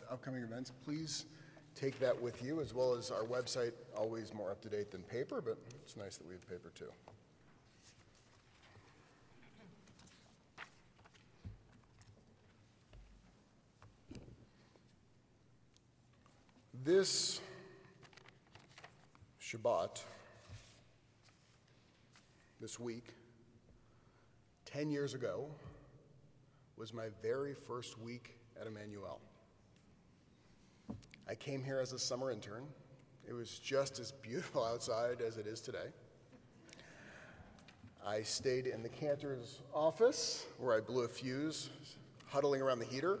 with upcoming events, please take that with you, as well as our website, always more up to date than paper, but it's nice that we have paper too. This Shabbat, this week, 10 years ago, was my very first week at Emmanuel. I came here as a summer intern. It was just as beautiful outside as it is today. I stayed in the cantor's office where I blew a fuse, huddling around the heater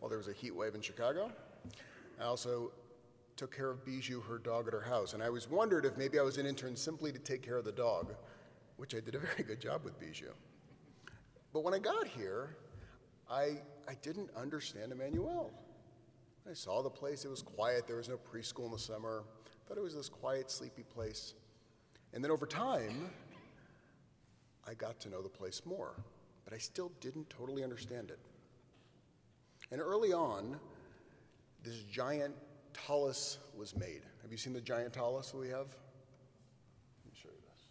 while there was a heat wave in Chicago. I also took care of Bijou, her dog, at her house. And I was wondered if maybe I was an intern simply to take care of the dog, which I did a very good job with Bijou. But when I got here, I, I didn't understand Emmanuel. I saw the place, it was quiet, there was no preschool in the summer. I thought it was this quiet, sleepy place. And then over time, I got to know the place more, but I still didn't totally understand it. And early on, this giant tallis was made. Have you seen the giant that we have? Let me show you this.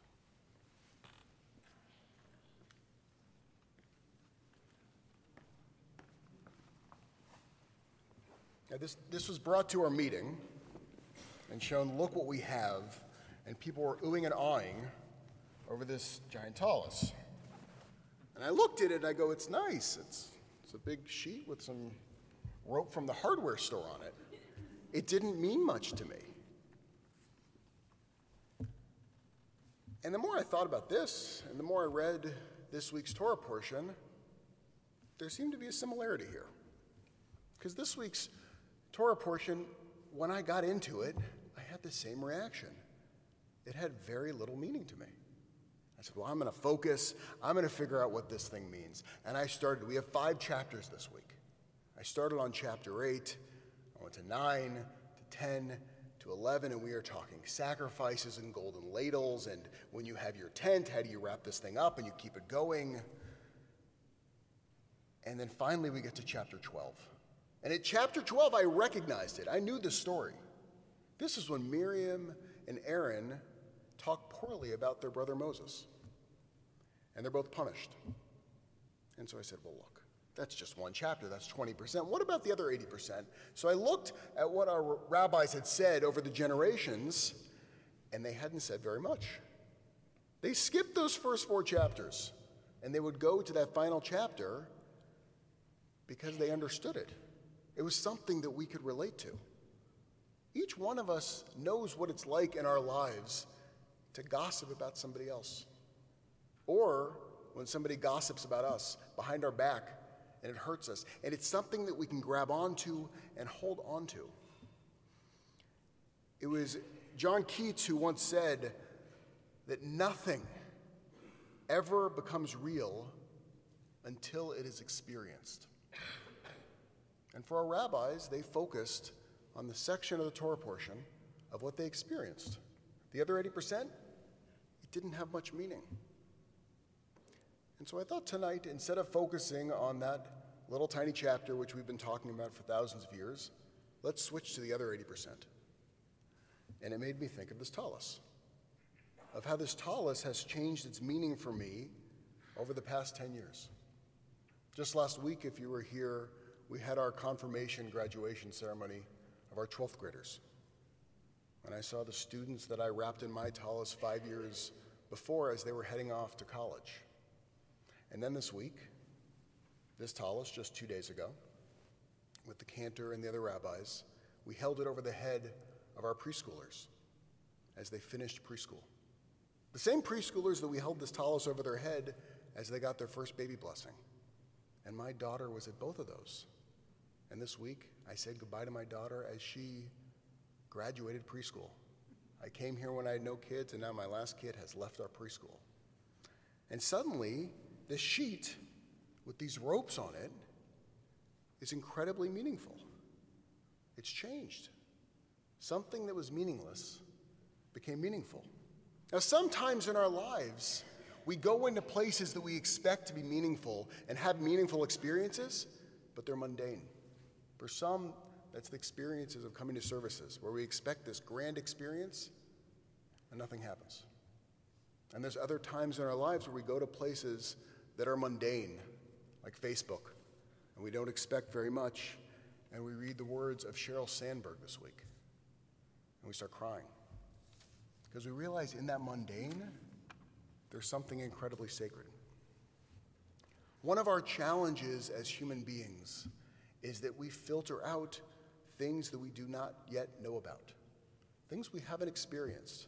Now, this, this was brought to our meeting and shown, look what we have, and people were oohing and awing over this giant tallis. And I looked at it and I go, it's nice. It's, it's a big sheet with some rope from the hardware store on it it didn't mean much to me. And the more I thought about this, and the more I read this week's Torah portion, there seemed to be a similarity here. Because this week's Torah portion, when I got into it, I had the same reaction. It had very little meaning to me. I said, Well, I'm going to focus. I'm going to figure out what this thing means. And I started, we have five chapters this week. I started on chapter 8 I went to 9, to 10, to 11, and we are talking sacrifices and golden ladles. And when you have your tent, how do you wrap this thing up and you keep it going? And then finally, we get to chapter 12. And at chapter 12, I recognized it. I knew the story. This is when Miriam and Aaron talk poorly about their brother Moses. And they're both punished. And so I said, Well, look, that's just one chapter, that's 20%. What about the other 80%? So I looked at what our rabbis had said over the generations, and they hadn't said very much. They skipped those first four chapters, and they would go to that final chapter because they understood it. It was something that we could relate to. Each one of us knows what it's like in our lives to gossip about somebody else. Or when somebody gossips about us behind our back and it hurts us. And it's something that we can grab onto and hold onto. It was John Keats who once said that nothing ever becomes real until it is experienced. And for our rabbis, they focused on the section of the Torah portion of what they experienced. The other 80%, it didn't have much meaning. And so I thought tonight, instead of focusing on that little tiny chapter which we've been talking about for thousands of years, let's switch to the other 80%. And it made me think of this tallis, of how this tallis has changed its meaning for me over the past 10 years. Just last week, if you were here, we had our confirmation graduation ceremony of our 12th graders. And I saw the students that I wrapped in my tallis five years before as they were heading off to college. And then this week, this tallis just two days ago, with the cantor and the other rabbis, we held it over the head of our preschoolers as they finished preschool. The same preschoolers that we held this tallis over their head as they got their first baby blessing. And my daughter was at both of those. And this week, I said goodbye to my daughter as she graduated preschool. I came here when I had no kids, and now my last kid has left our preschool. And suddenly, this sheet with these ropes on it is incredibly meaningful. It's changed. Something that was meaningless became meaningful. Now, sometimes in our lives, we go into places that we expect to be meaningful and have meaningful experiences, but they're mundane. For some, That's the experiences of coming to services, where we expect this grand experience and nothing happens. And there's other times in our lives where we go to places that are mundane, like Facebook, and we don't expect very much, and we read the words of Sheryl Sandberg this week, and we start crying. Because we realize in that mundane, there's something incredibly sacred. One of our challenges as human beings is that we filter out things that we do not yet know about, things we haven't experienced.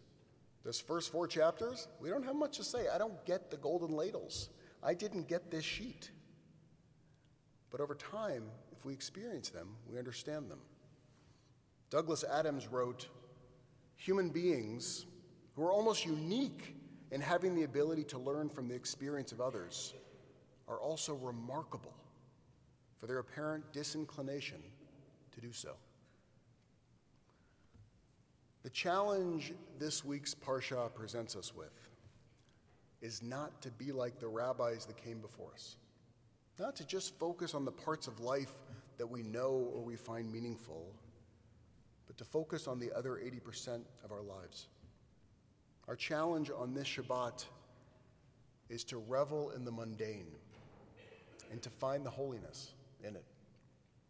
This first four chapters, we don't have much to say. I don't get the golden ladles. I didn't get this sheet. But over time, if we experience them, we understand them. Douglas Adams wrote Human beings who are almost unique in having the ability to learn from the experience of others are also remarkable for their apparent disinclination to do so. The challenge this week's Parsha presents us with is not to be like the rabbis that came before us, not to just focus on the parts of life that we know or we find meaningful, but to focus on the other 80% of our lives. Our challenge on this Shabbat is to revel in the mundane and to find the holiness in it.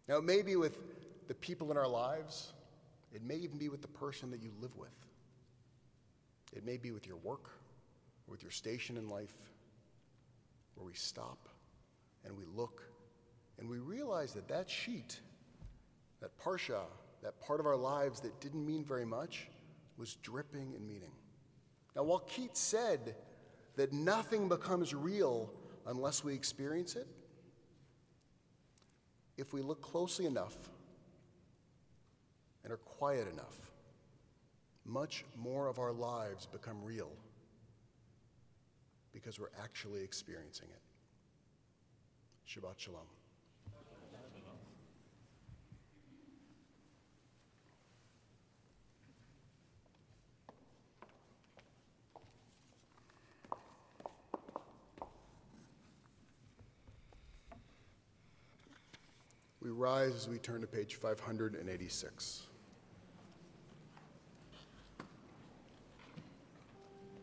Now, it may be with the people in our lives, it may even be with the person that you live with, it may be with your work, or with your station in life, where we stop and we look and we realize that that sheet, that parsha, that part of our lives that didn't mean very much, was dripping in meaning. Now, while Keats said that nothing becomes real unless we experience it, if we look closely enough and are quiet enough, much more of our lives become real because we're actually experiencing it. Shabbat Shalom. Rise as we turn to page 586.